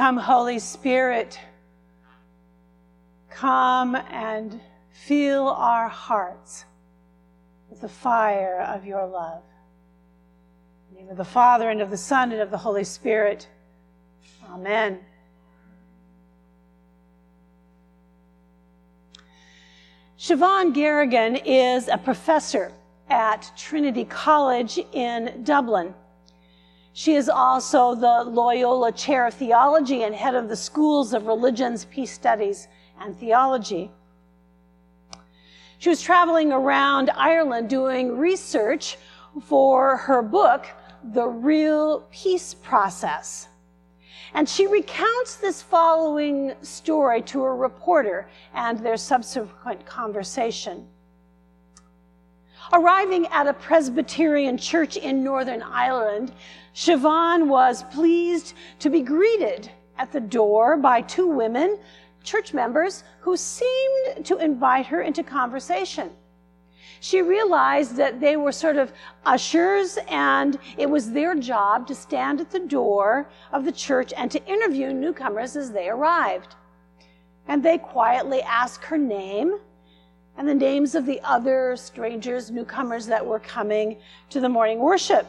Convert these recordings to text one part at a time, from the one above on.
Come, Holy Spirit, come and fill our hearts with the fire of your love. In the name of the Father, and of the Son, and of the Holy Spirit. Amen. Siobhan Garrigan is a professor at Trinity College in Dublin. She is also the Loyola Chair of Theology and head of the Schools of Religions, Peace Studies, and Theology. She was traveling around Ireland doing research for her book, The Real Peace Process. And she recounts this following story to a reporter and their subsequent conversation. Arriving at a Presbyterian church in Northern Ireland, Siobhan was pleased to be greeted at the door by two women, church members, who seemed to invite her into conversation. She realized that they were sort of ushers and it was their job to stand at the door of the church and to interview newcomers as they arrived. And they quietly asked her name and the names of the other strangers, newcomers that were coming to the morning worship.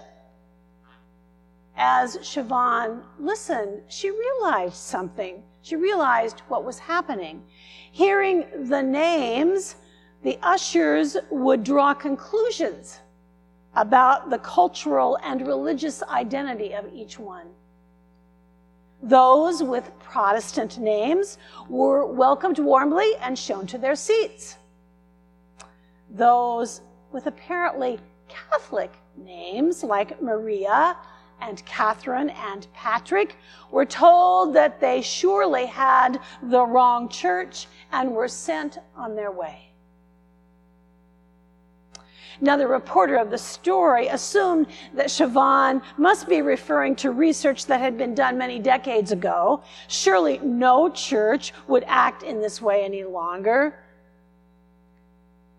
As Siobhan listened, she realized something. She realized what was happening. Hearing the names, the ushers would draw conclusions about the cultural and religious identity of each one. Those with Protestant names were welcomed warmly and shown to their seats those with apparently Catholic names like Maria and Catherine and Patrick were told that they surely had the wrong church and were sent on their way. Now, the reporter of the story assumed that Siobhan must be referring to research that had been done many decades ago. Surely no church would act in this way any longer.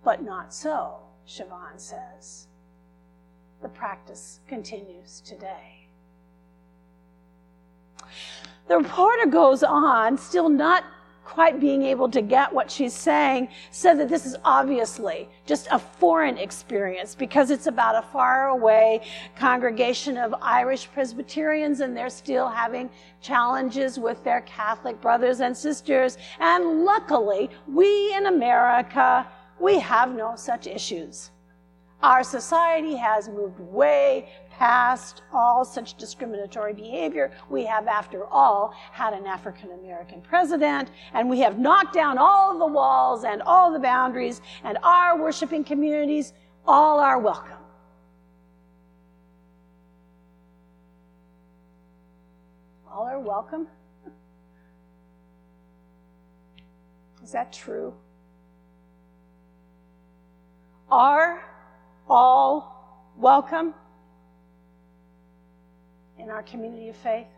But not so, Siobhan says. The practice continues today. The reporter goes on, still not quite being able to get what she's saying, said that this is obviously just a foreign experience because it's about a faraway congregation of Irish Presbyterians and they're still having challenges with their Catholic brothers and sisters. And luckily, we in America we have no such issues. Our society has moved way past all such discriminatory behavior. We have, after all, had an African American president, and we have knocked down all the walls and all the boundaries, and our worshiping communities all are welcome. All are welcome? Is that true? Are all welcome in our community of faith.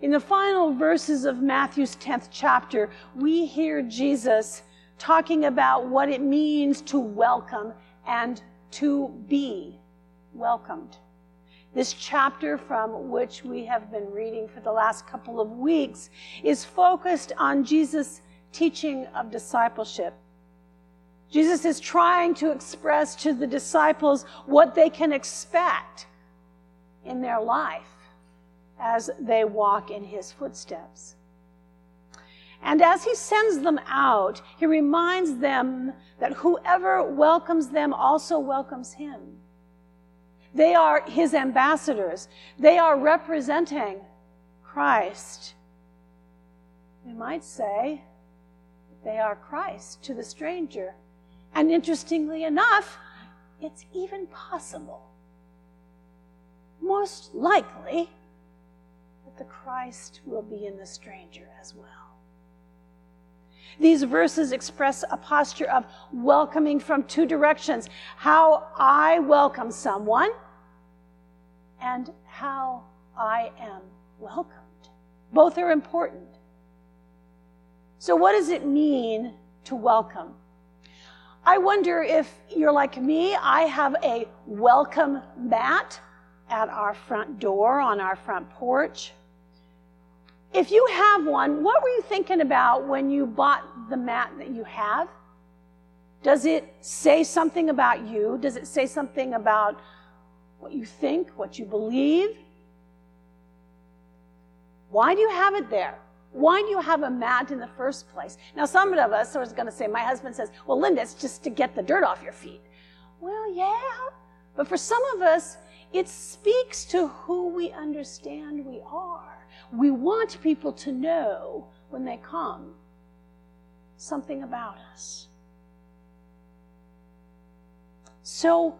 In the final verses of Matthew's 10th chapter, we hear Jesus talking about what it means to welcome and to be welcomed. This chapter, from which we have been reading for the last couple of weeks, is focused on Jesus' teaching of discipleship. Jesus is trying to express to the disciples what they can expect in their life as they walk in his footsteps. And as he sends them out, he reminds them that whoever welcomes them also welcomes him. They are his ambassadors. They are representing Christ. We might say they are Christ to the stranger. And interestingly enough, it's even possible, most likely, that the Christ will be in the stranger as well. These verses express a posture of welcoming from two directions how I welcome someone and how I am welcomed. Both are important. So, what does it mean to welcome? I wonder if you're like me, I have a welcome mat at our front door, on our front porch. If you have one, what were you thinking about when you bought the mat that you have? Does it say something about you? Does it say something about what you think, what you believe? Why do you have it there? Why do you have a mat in the first place? Now, some of us are going to say, my husband says, well, Linda, it's just to get the dirt off your feet. Well, yeah, but for some of us, it speaks to who we understand we are. We want people to know when they come something about us. So,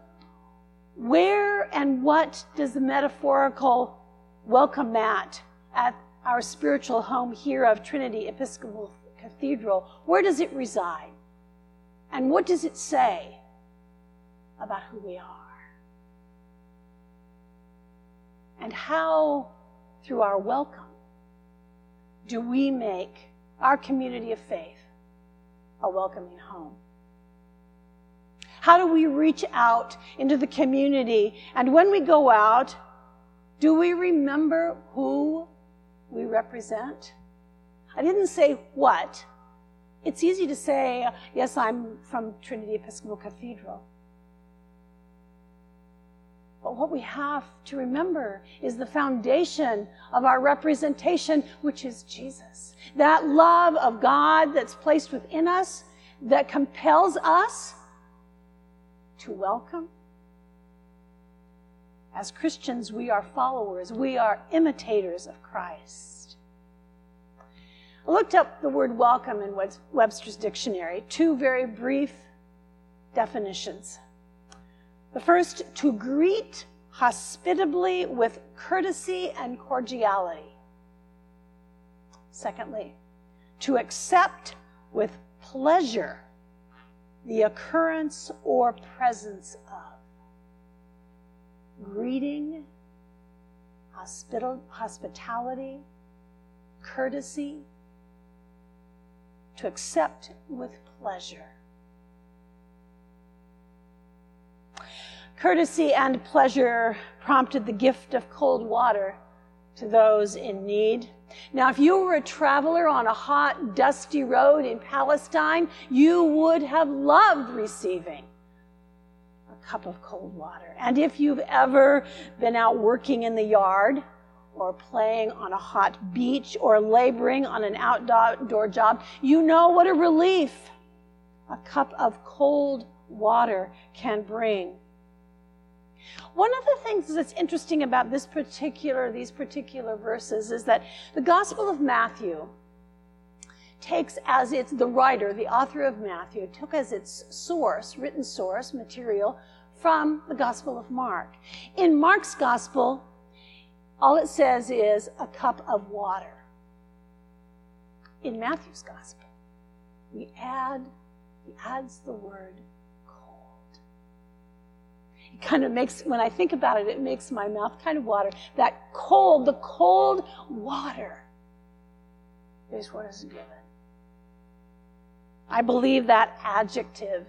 where and what does the metaphorical welcome mat at our spiritual home here of Trinity Episcopal Cathedral, where does it reside? And what does it say about who we are? And how, through our welcome, do we make our community of faith a welcoming home? How do we reach out into the community? And when we go out, do we remember who we represent? I didn't say what. It's easy to say, yes, I'm from Trinity Episcopal Cathedral. But what we have to remember is the foundation of our representation, which is Jesus. That love of God that's placed within us that compels us to welcome. As Christians, we are followers, we are imitators of Christ. I looked up the word welcome in Webster's dictionary, two very brief definitions. The first, to greet hospitably with courtesy and cordiality. Secondly, to accept with pleasure the occurrence or presence of. Greeting, hospital, hospitality, courtesy, to accept with pleasure. Courtesy and pleasure prompted the gift of cold water to those in need. Now, if you were a traveler on a hot, dusty road in Palestine, you would have loved receiving cup of cold water. And if you've ever been out working in the yard, or playing on a hot beach, or laboring on an outdoor job, you know what a relief a cup of cold water can bring. One of the things that's interesting about this particular, these particular verses is that the Gospel of Matthew takes as its, the writer, the author of Matthew, took as its source, written source, material from the Gospel of Mark. In Mark's Gospel, all it says is a cup of water. In Matthew's Gospel, we add, he adds the word cold. It kind of makes, when I think about it, it makes my mouth kind of water. That cold, the cold water is what is given. I believe that adjective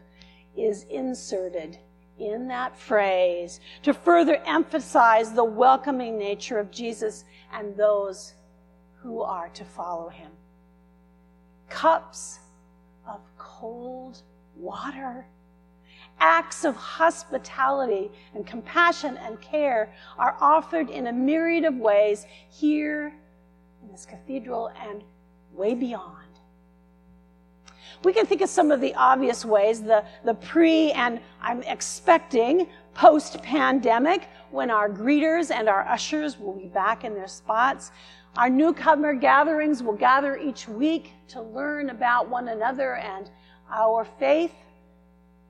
is inserted in that phrase to further emphasize the welcoming nature of Jesus and those who are to follow him. Cups of cold water acts of hospitality and compassion and care are offered in a myriad of ways here in this cathedral and way beyond. We can think of some of the obvious ways, the, the pre and I'm expecting post pandemic, when our greeters and our ushers will be back in their spots. Our newcomer gatherings will gather each week to learn about one another and our faith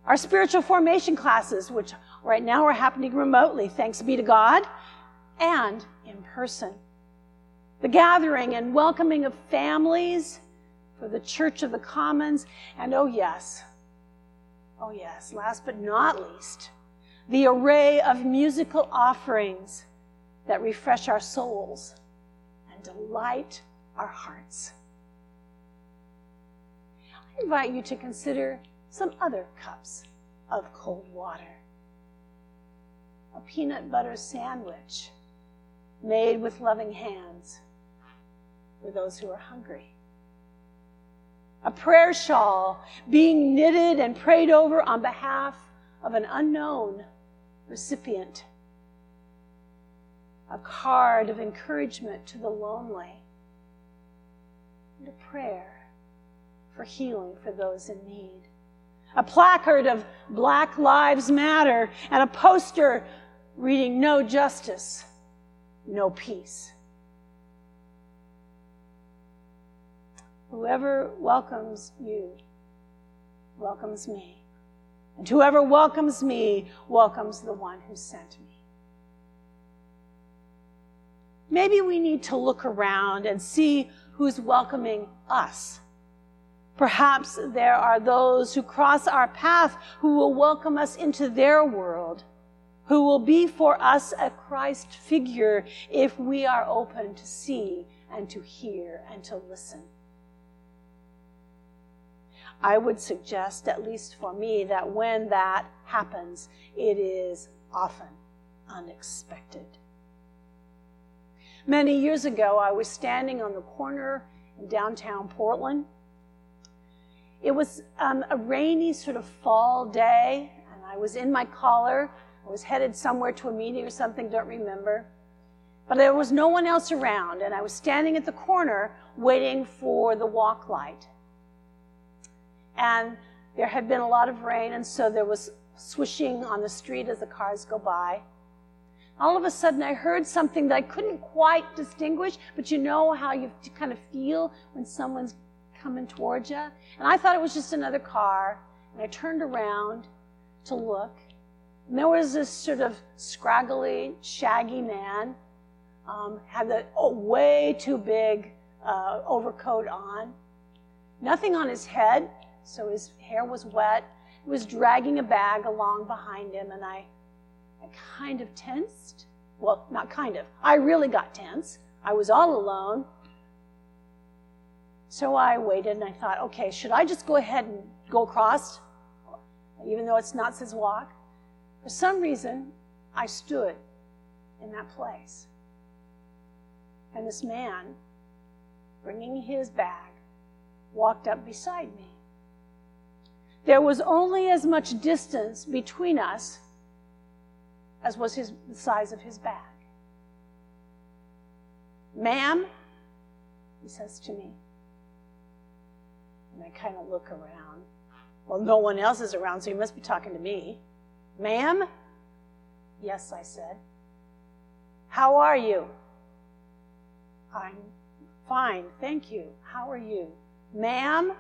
our spiritual formation classes, which right now are happening remotely, thanks be to God, and in person. The gathering and welcoming of families for the Church of the Commons, and oh, yes, oh, yes, last but not least, the array of musical offerings that refresh our souls and delight our hearts. I invite you to consider some other cups of cold water. a peanut butter sandwich made with loving hands for those who are hungry. A prayer shawl being knitted and prayed over on behalf of an unknown recipient. A card of encouragement to the lonely. And a prayer for healing for those in need. A placard of Black Lives Matter and a poster reading No Justice, No Peace. Whoever welcomes you welcomes me. And whoever welcomes me welcomes the one who sent me. Maybe we need to look around and see who's welcoming us. Perhaps there are those who cross our path who will welcome us into their world, who will be for us a Christ figure if we are open to see and to hear and to listen. I would suggest, at least for me, that when that happens, it is often unexpected. Many years ago, I was standing on the corner in downtown Portland. It was um, a rainy sort of fall day, and I was in my collar. I was headed somewhere to a meeting or something, don't remember. But there was no one else around, and I was standing at the corner waiting for the walk light and there had been a lot of rain, and so there was swishing on the street as the cars go by. All of a sudden, I heard something that I couldn't quite distinguish, but you know how you kind of feel when someone's coming towards you? And I thought it was just another car, and I turned around to look, and there was this sort of scraggly, shaggy man, um, had the oh, way too big uh, overcoat on, nothing on his head, so his hair was wet. He was dragging a bag along behind him, and I, I kind of tensed. Well, not kind of. I really got tense. I was all alone. So I waited and I thought, okay, should I just go ahead and go across, even though it's not his walk? For some reason, I stood in that place. And this man, bringing his bag, walked up beside me. There was only as much distance between us as was his, the size of his bag. Ma'am, he says to me. And I kind of look around. Well, no one else is around, so he must be talking to me. Ma'am? Yes, I said. How are you? I'm fine, thank you. How are you? Ma'am?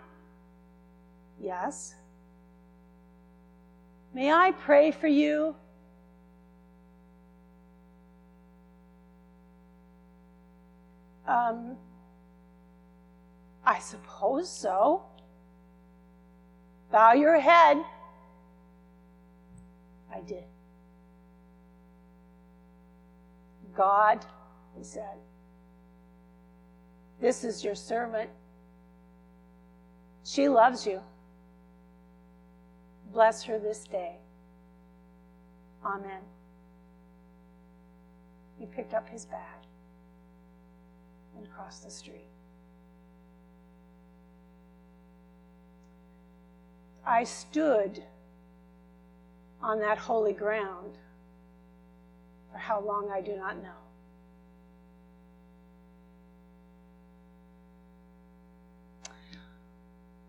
Yes. May I pray for you? Um, I suppose so. Bow your head. I did. God, he said, this is your servant. She loves you. Bless her this day. Amen. He picked up his bag and crossed the street. I stood on that holy ground for how long I do not know.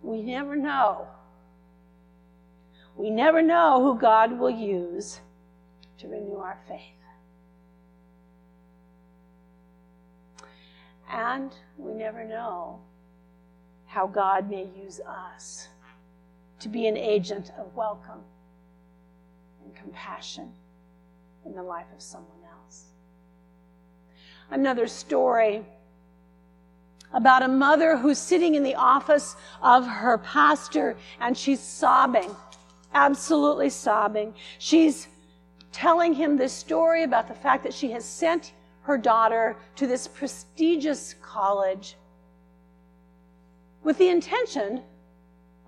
We never know we never know who God will use to renew our faith. And we never know how God may use us to be an agent of welcome and compassion in the life of someone else. Another story about a mother who's sitting in the office of her pastor and she's sobbing absolutely sobbing. She's telling him this story about the fact that she has sent her daughter to this prestigious college with the intention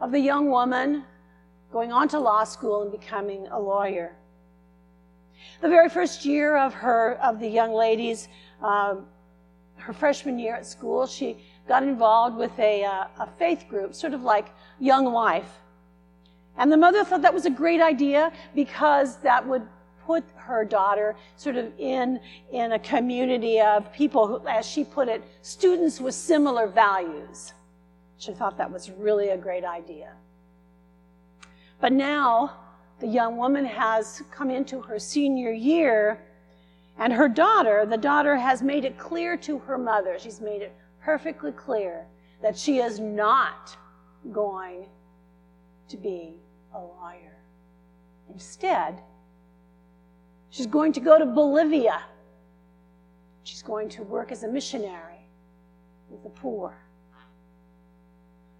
of the young woman going on to law school and becoming a lawyer. The very first year of her, of the young ladies, um, her freshman year at school, she got involved with a, uh, a faith group, sort of like Young Life. And the mother thought that was a great idea because that would put her daughter sort of in, in a community of people who, as she put it, students with similar values. She thought that was really a great idea. But now the young woman has come into her senior year, and her daughter, the daughter has made it clear to her mother, she's made it perfectly clear that she is not going to be a lawyer. Instead, she's going to go to Bolivia. She's going to work as a missionary with the poor.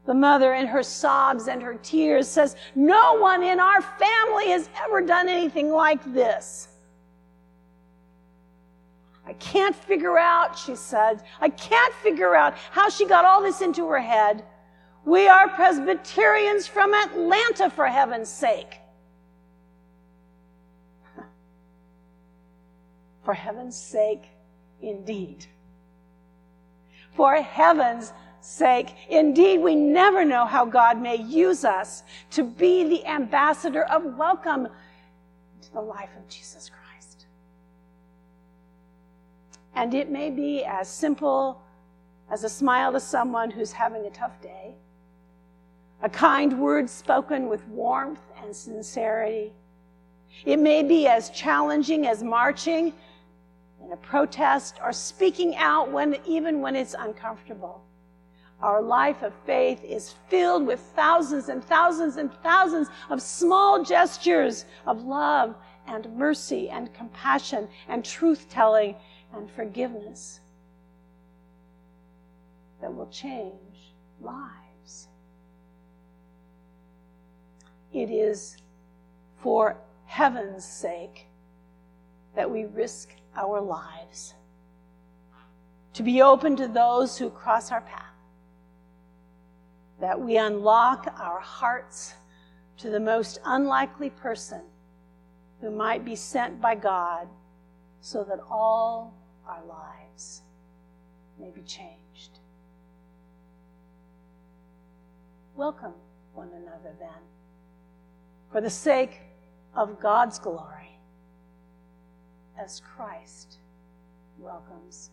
The mother, in her sobs and her tears, says, No one in our family has ever done anything like this. I can't figure out, she said, I can't figure out how she got all this into her head. We are Presbyterians from Atlanta, for heaven's sake. For heaven's sake, indeed. For heaven's sake. Indeed, we never know how God may use us to be the ambassador of welcome to the life of Jesus Christ. And it may be as simple as a smile to someone who's having a tough day, a kind word spoken with warmth and sincerity. It may be as challenging as marching in a protest or speaking out when, even when it's uncomfortable. Our life of faith is filled with thousands and thousands and thousands of small gestures of love and mercy and compassion and truth telling and forgiveness that will change lives. It is for heaven's sake that we risk our lives to be open to those who cross our path that we unlock our hearts to the most unlikely person who might be sent by God so that all our lives may be changed. Welcome one another then, for the sake of God's glory, as Christ welcomes.